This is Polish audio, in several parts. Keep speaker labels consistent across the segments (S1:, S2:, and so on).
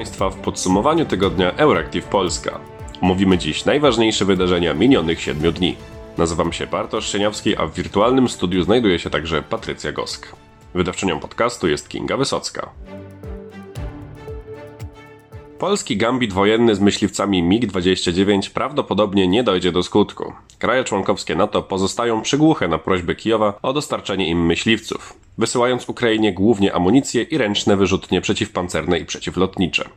S1: Państwa w podsumowaniu tygodnia Euractiv Polska. Omówimy dziś najważniejsze wydarzenia minionych siedmiu dni. Nazywam się Bartosz Sieniawski, a w wirtualnym studiu znajduje się także Patrycja Gosk. Wydawczynią podcastu jest Kinga Wysocka. Polski gambit wojenny z myśliwcami MiG-29 prawdopodobnie nie dojdzie do skutku. Kraje członkowskie NATO pozostają przygłuche na prośbę Kijowa o dostarczenie im myśliwców, wysyłając Ukrainie głównie amunicję i ręczne wyrzutnie przeciwpancerne i przeciwlotnicze.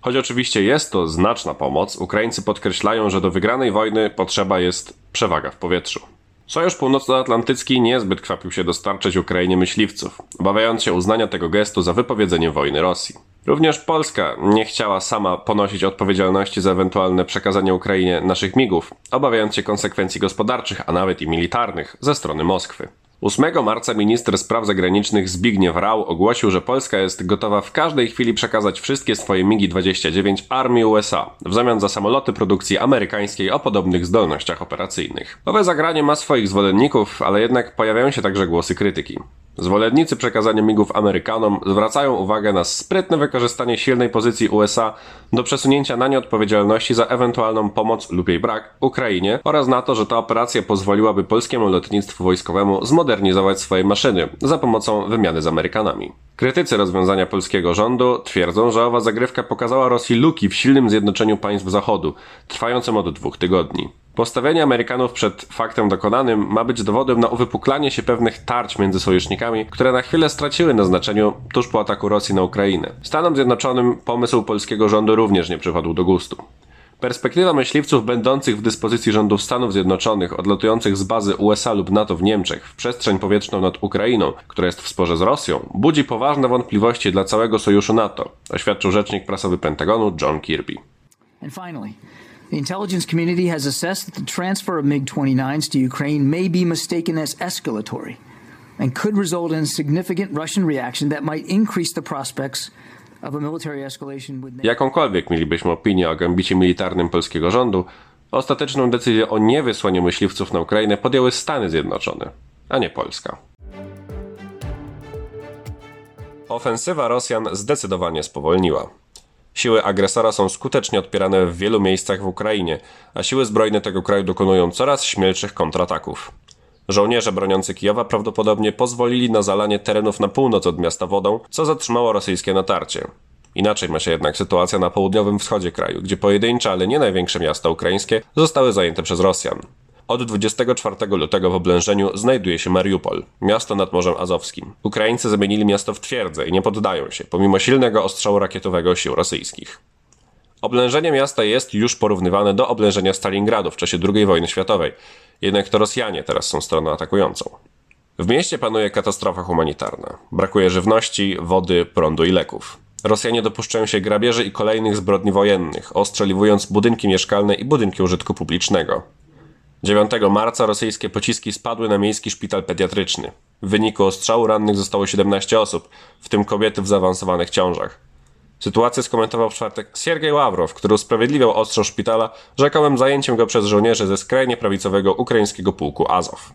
S1: Choć oczywiście jest to znaczna pomoc, Ukraińcy podkreślają, że do wygranej wojny potrzeba jest przewaga w powietrzu. Sojusz Północnoatlantycki niezbyt kwapił się dostarczyć Ukrainie myśliwców, obawiając się uznania tego gestu za wypowiedzenie wojny Rosji. Również Polska nie chciała sama ponosić odpowiedzialności za ewentualne przekazanie Ukrainie naszych migów, obawiając się konsekwencji gospodarczych, a nawet i militarnych ze strony Moskwy. 8 marca minister spraw zagranicznych Zbigniew Rau ogłosił, że Polska jest gotowa w każdej chwili przekazać wszystkie swoje MiGi-29 armii USA w zamian za samoloty produkcji amerykańskiej o podobnych zdolnościach operacyjnych. Owe zagranie ma swoich zwolenników, ale jednak pojawiają się także głosy krytyki. Zwolennicy przekazania migów Amerykanom zwracają uwagę na sprytne wykorzystanie silnej pozycji USA do przesunięcia na nie odpowiedzialności za ewentualną pomoc lub jej brak Ukrainie oraz na to, że ta operacja pozwoliłaby polskiemu lotnictwu wojskowemu zmodernizować swoje maszyny za pomocą wymiany z Amerykanami. Krytycy rozwiązania polskiego rządu twierdzą, że owa zagrywka pokazała Rosji luki w silnym zjednoczeniu państw Zachodu, trwającym od dwóch tygodni. Postawienie Amerykanów przed faktem dokonanym ma być dowodem na uwypuklanie się pewnych tarć między sojusznikami, które na chwilę straciły na znaczeniu tuż po ataku Rosji na Ukrainę. Stanom Zjednoczonym pomysł polskiego rządu również nie przypadł do gustu. Perspektywa myśliwców będących w dyspozycji rządów Stanów Zjednoczonych, odlatujących z bazy USA lub NATO w Niemczech w przestrzeń powietrzną nad Ukrainą, która jest w sporze z Rosją, budzi poważne wątpliwości dla całego sojuszu NATO, oświadczył rzecznik prasowy Pentagonu John Kirby.
S2: And finally, the intelligence community has assessed that the transfer of MiG 29s to Ukraine may be mistaken as escalatory and could result in a significant Russian reaction that might increase the prospects.
S1: Jakąkolwiek mielibyśmy opinię o gambicie militarnym polskiego rządu, ostateczną decyzję o niewysłaniu myśliwców na Ukrainę podjęły Stany Zjednoczone, a nie Polska. Ofensywa Rosjan zdecydowanie spowolniła. Siły agresora są skutecznie odpierane w wielu miejscach w Ukrainie, a siły zbrojne tego kraju dokonują coraz śmielszych kontrataków. Żołnierze broniący Kijowa prawdopodobnie pozwolili na zalanie terenów na północ od miasta wodą, co zatrzymało rosyjskie natarcie. Inaczej ma się jednak sytuacja na południowym wschodzie kraju, gdzie pojedyncze, ale nie największe miasta ukraińskie zostały zajęte przez Rosjan. Od 24 lutego w oblężeniu znajduje się Mariupol, miasto nad Morzem Azowskim. Ukraińcy zamienili miasto w twierdzę i nie poddają się, pomimo silnego ostrzału rakietowego sił rosyjskich. Oblężenie miasta jest już porównywane do oblężenia Stalingradu w czasie II wojny światowej, jednak to Rosjanie teraz są stroną atakującą. W mieście panuje katastrofa humanitarna. Brakuje żywności, wody, prądu i leków. Rosjanie dopuszczają się grabieży i kolejnych zbrodni wojennych, ostrzeliwując budynki mieszkalne i budynki użytku publicznego. 9 marca rosyjskie pociski spadły na miejski szpital pediatryczny. W wyniku ostrzału rannych zostało 17 osób, w tym kobiety w zaawansowanych ciążach. Sytuację skomentował w czwartek Siergiej Ławrow, który usprawiedliwiał ostrzał szpitala rzekomym zajęciem go przez żołnierzy ze skrajnie prawicowego ukraińskiego pułku Azow.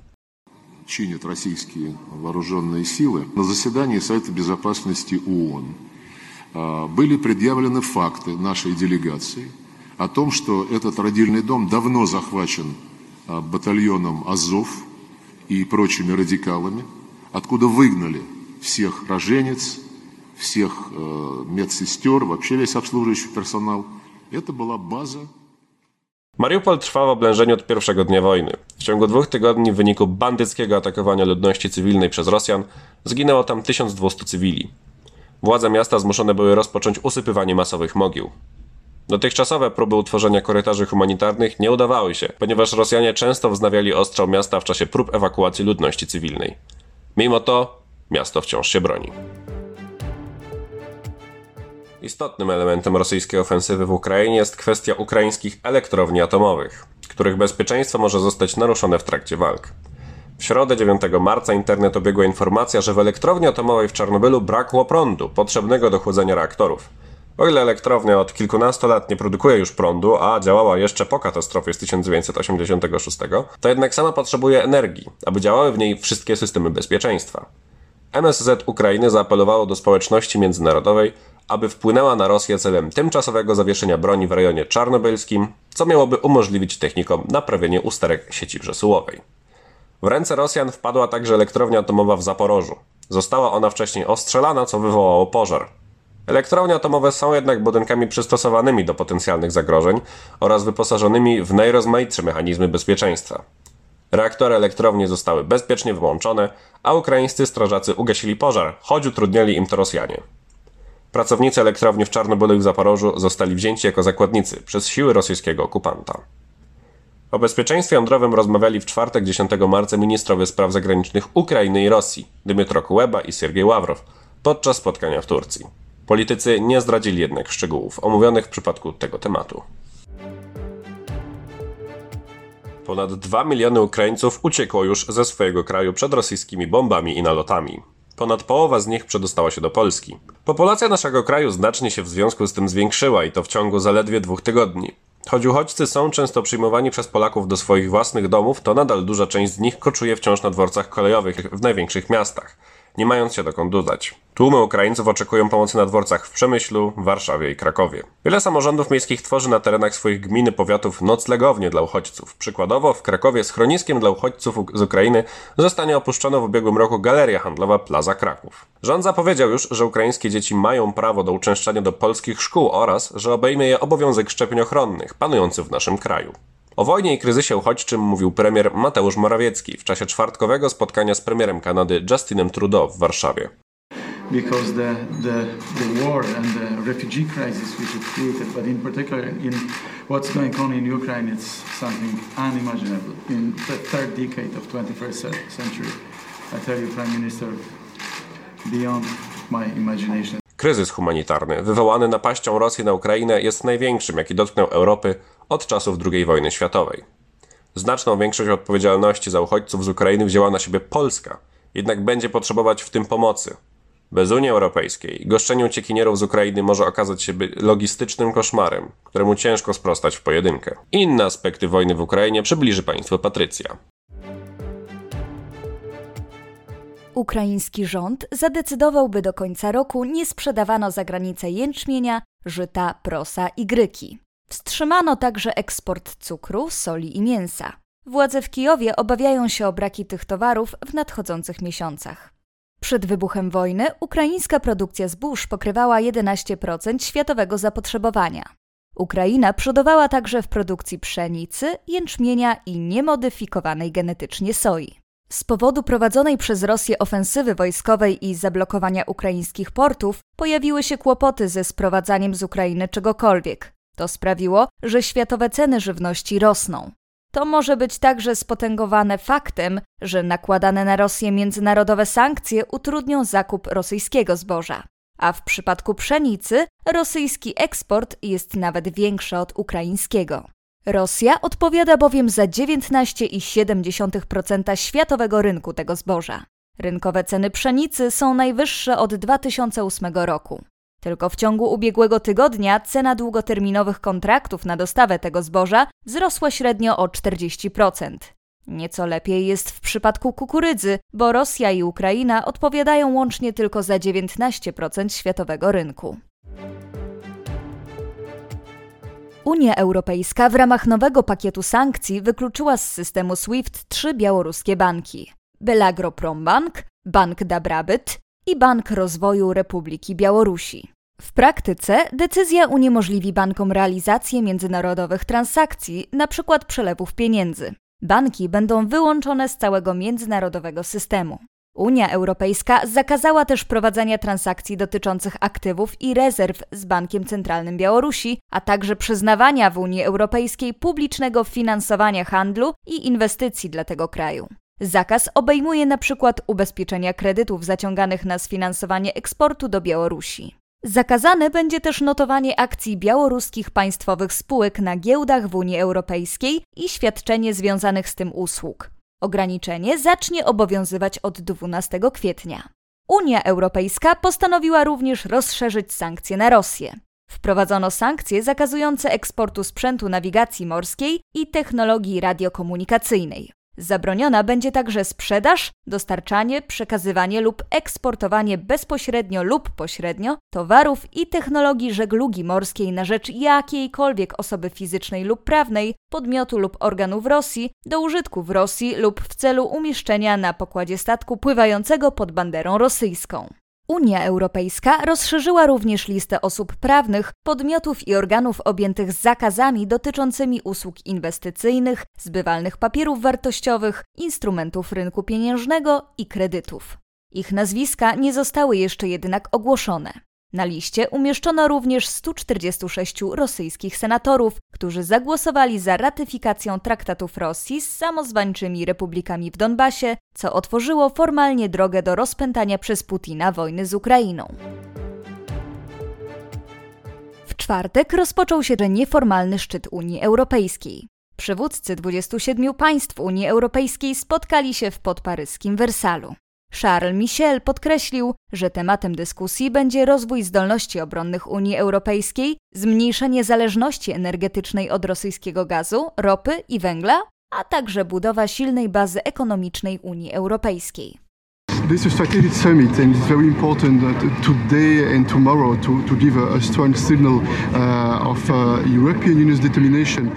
S3: чинят российские вооруженные силы, на заседании Совета Безопасности ООН а, были предъявлены факты нашей делегации о том, что этот родильный дом давно захвачен а, батальоном Азов и прочими радикалами, откуда выгнали всех роженец, всех э, медсестер, вообще весь обслуживающий персонал. Это была база
S1: Mariupol trwa w oblężeniu od pierwszego dnia wojny. W ciągu dwóch tygodni w wyniku bandyckiego atakowania ludności cywilnej przez Rosjan zginęło tam 1200 cywili. Władze miasta zmuszone były rozpocząć usypywanie masowych mogił. Dotychczasowe próby utworzenia korytarzy humanitarnych nie udawały się, ponieważ Rosjanie często wznawiali ostrzał miasta w czasie prób ewakuacji ludności cywilnej. Mimo to miasto wciąż się broni. Istotnym elementem rosyjskiej ofensywy w Ukrainie jest kwestia ukraińskich elektrowni atomowych, których bezpieczeństwo może zostać naruszone w trakcie walk. W środę 9 marca internet obiegła informacja, że w elektrowni atomowej w Czarnobylu brakło prądu potrzebnego do chłodzenia reaktorów. O ile elektrownia od kilkunastu lat nie produkuje już prądu, a działała jeszcze po katastrofie z 1986, to jednak sama potrzebuje energii, aby działały w niej wszystkie systemy bezpieczeństwa. MSZ Ukrainy zaapelowało do społeczności międzynarodowej aby wpłynęła na Rosję celem tymczasowego zawieszenia broni w rejonie czarnobylskim, co miałoby umożliwić technikom naprawienie usterek sieci przesyłowej. W ręce Rosjan wpadła także elektrownia atomowa w Zaporożu. Została ona wcześniej ostrzelana, co wywołało pożar. Elektrownie atomowe są jednak budynkami przystosowanymi do potencjalnych zagrożeń oraz wyposażonymi w najrozmaitsze mechanizmy bezpieczeństwa. Reaktory elektrowni zostały bezpiecznie wyłączone, a ukraińscy strażacy ugasili pożar, choć utrudniali im to Rosjanie. Pracownicy elektrowni w Czarnobylu i w Zaporożu zostali wzięci jako zakładnicy przez siły rosyjskiego okupanta. O bezpieczeństwie jądrowym rozmawiali w czwartek 10 marca ministrowie spraw zagranicznych Ukrainy i Rosji, Dmytro Kuleba i Siergiej Ławrow, podczas spotkania w Turcji. Politycy nie zdradzili jednak szczegółów omówionych w przypadku tego tematu. Ponad 2 miliony Ukraińców uciekło już ze swojego kraju przed rosyjskimi bombami i nalotami. Ponad połowa z nich przedostała się do Polski. Populacja naszego kraju znacznie się w związku z tym zwiększyła i to w ciągu zaledwie dwóch tygodni. Choć uchodźcy są często przyjmowani przez Polaków do swoich własnych domów, to nadal duża część z nich koczuje wciąż na dworcach kolejowych w największych miastach nie mając się dokąd udać. Tłumy Ukraińców oczekują pomocy na dworcach w Przemyślu, Warszawie i Krakowie. Wiele samorządów miejskich tworzy na terenach swoich gmin powiatów noclegownie dla uchodźców. Przykładowo w Krakowie schroniskiem dla uchodźców z Ukrainy zostanie opuszczona w ubiegłym roku galeria handlowa Plaza Kraków. Rząd zapowiedział już, że ukraińskie dzieci mają prawo do uczęszczania do polskich szkół oraz, że obejmie je obowiązek szczepień ochronnych panujący w naszym kraju. O wojnie i kryzysie uchodźczym mówił premier Mateusz Morawiecki w czasie czwartkowego spotkania z premierem Kanady Justinem Trudeau w Warszawie.
S4: because the, the, the war and the refugee crisis which it created, but in particular in what's going on in Ukraine, it's something unimaginable. In the third decade of 21st century, I tell you, Prime Minister, beyond my imagination.
S1: Kryzys humanitarny wywołany napaścią Rosji na Ukrainę jest największym, jaki dotknął Europy od czasów II wojny światowej. Znaczną większość odpowiedzialności za uchodźców z Ukrainy wzięła na siebie Polska, jednak będzie potrzebować w tym pomocy. Bez Unii Europejskiej goszczenie uciekinierów z Ukrainy może okazać się logistycznym koszmarem, któremu ciężko sprostać w pojedynkę. Inne aspekty wojny w Ukrainie przybliży Państwu Patrycja.
S5: Ukraiński rząd zadecydował, by do końca roku nie sprzedawano za granicę jęczmienia, żyta, prosa i gryki. Wstrzymano także eksport cukru, soli i mięsa. Władze w Kijowie obawiają się o braki tych towarów w nadchodzących miesiącach. Przed wybuchem wojny ukraińska produkcja zbóż pokrywała 11% światowego zapotrzebowania. Ukraina przodowała także w produkcji pszenicy, jęczmienia i niemodyfikowanej genetycznie soi. Z powodu prowadzonej przez Rosję ofensywy wojskowej i zablokowania ukraińskich portów pojawiły się kłopoty ze sprowadzaniem z Ukrainy czegokolwiek. To sprawiło, że światowe ceny żywności rosną. To może być także spotęgowane faktem, że nakładane na Rosję międzynarodowe sankcje utrudnią zakup rosyjskiego zboża. A w przypadku pszenicy rosyjski eksport jest nawet większy od ukraińskiego. Rosja odpowiada bowiem za 19,7% światowego rynku tego zboża. Rynkowe ceny pszenicy są najwyższe od 2008 roku. Tylko w ciągu ubiegłego tygodnia cena długoterminowych kontraktów na dostawę tego zboża wzrosła średnio o 40%. Nieco lepiej jest w przypadku kukurydzy, bo Rosja i Ukraina odpowiadają łącznie tylko za 19% światowego rynku. Unia Europejska w ramach nowego pakietu sankcji wykluczyła z systemu SWIFT trzy białoruskie banki: Belagro Prombank, Bank Dabrabyt i Bank Rozwoju Republiki Białorusi. W praktyce decyzja uniemożliwi bankom realizację międzynarodowych transakcji, np. przelewów pieniędzy. Banki będą wyłączone z całego międzynarodowego systemu. Unia Europejska zakazała też prowadzenia transakcji dotyczących aktywów i rezerw z Bankiem Centralnym Białorusi, a także przyznawania w Unii Europejskiej publicznego finansowania handlu i inwestycji dla tego kraju. Zakaz obejmuje na przykład ubezpieczenia kredytów zaciąganych na sfinansowanie eksportu do Białorusi. Zakazane będzie też notowanie akcji białoruskich państwowych spółek na giełdach w Unii Europejskiej i świadczenie związanych z tym usług. Ograniczenie zacznie obowiązywać od 12 kwietnia. Unia Europejska postanowiła również rozszerzyć sankcje na Rosję. Wprowadzono sankcje zakazujące eksportu sprzętu nawigacji morskiej i technologii radiokomunikacyjnej. Zabroniona będzie także sprzedaż, dostarczanie, przekazywanie lub eksportowanie bezpośrednio lub pośrednio towarów i technologii żeglugi morskiej na rzecz jakiejkolwiek osoby fizycznej lub prawnej, podmiotu lub organu w Rosji do użytku w Rosji lub w celu umieszczenia na pokładzie statku pływającego pod banderą rosyjską. Unia Europejska rozszerzyła również listę osób prawnych, podmiotów i organów objętych zakazami dotyczącymi usług inwestycyjnych, zbywalnych papierów wartościowych, instrumentów rynku pieniężnego i kredytów. Ich nazwiska nie zostały jeszcze jednak ogłoszone. Na liście umieszczono również 146 rosyjskich senatorów, którzy zagłosowali za ratyfikacją traktatów Rosji z samozwańczymi republikami w Donbasie, co otworzyło formalnie drogę do rozpętania przez Putina wojny z Ukrainą. W czwartek rozpoczął się nieformalny szczyt Unii Europejskiej. Przywódcy 27 państw Unii Europejskiej spotkali się w podparyskim Wersalu. Charles Michel podkreślił, że tematem dyskusji będzie rozwój zdolności obronnych Unii Europejskiej, zmniejszenie zależności energetycznej od rosyjskiego gazu, ropy i węgla, a także budowa silnej bazy ekonomicznej Unii Europejskiej.
S6: This is strategic summit and it's very important today and tomorrow to, to give a, a strong signal uh, of uh, European Union's determination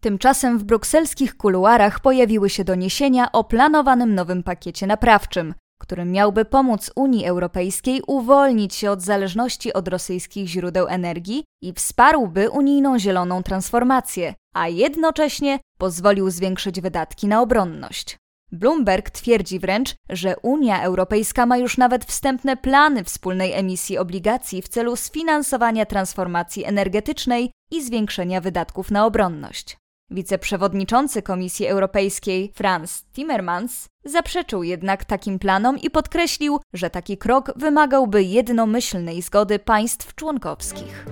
S5: Tymczasem w brukselskich kuluarach pojawiły się doniesienia o planowanym nowym pakiecie naprawczym, którym miałby pomóc Unii Europejskiej uwolnić się od zależności od rosyjskich źródeł energii i wsparłby unijną zieloną transformację, a jednocześnie pozwolił zwiększyć wydatki na obronność. Bloomberg twierdzi wręcz, że Unia Europejska ma już nawet wstępne plany wspólnej emisji obligacji w celu sfinansowania transformacji energetycznej i zwiększenia wydatków na obronność. Wiceprzewodniczący Komisji Europejskiej Franz Timmermans zaprzeczył jednak takim planom i podkreślił, że taki krok wymagałby jednomyślnej zgody państw członkowskich.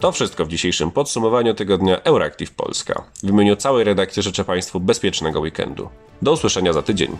S1: To wszystko w dzisiejszym podsumowaniu tygodnia Euractiv Polska. W imieniu całej redakcji życzę Państwu bezpiecznego weekendu. Do usłyszenia za tydzień.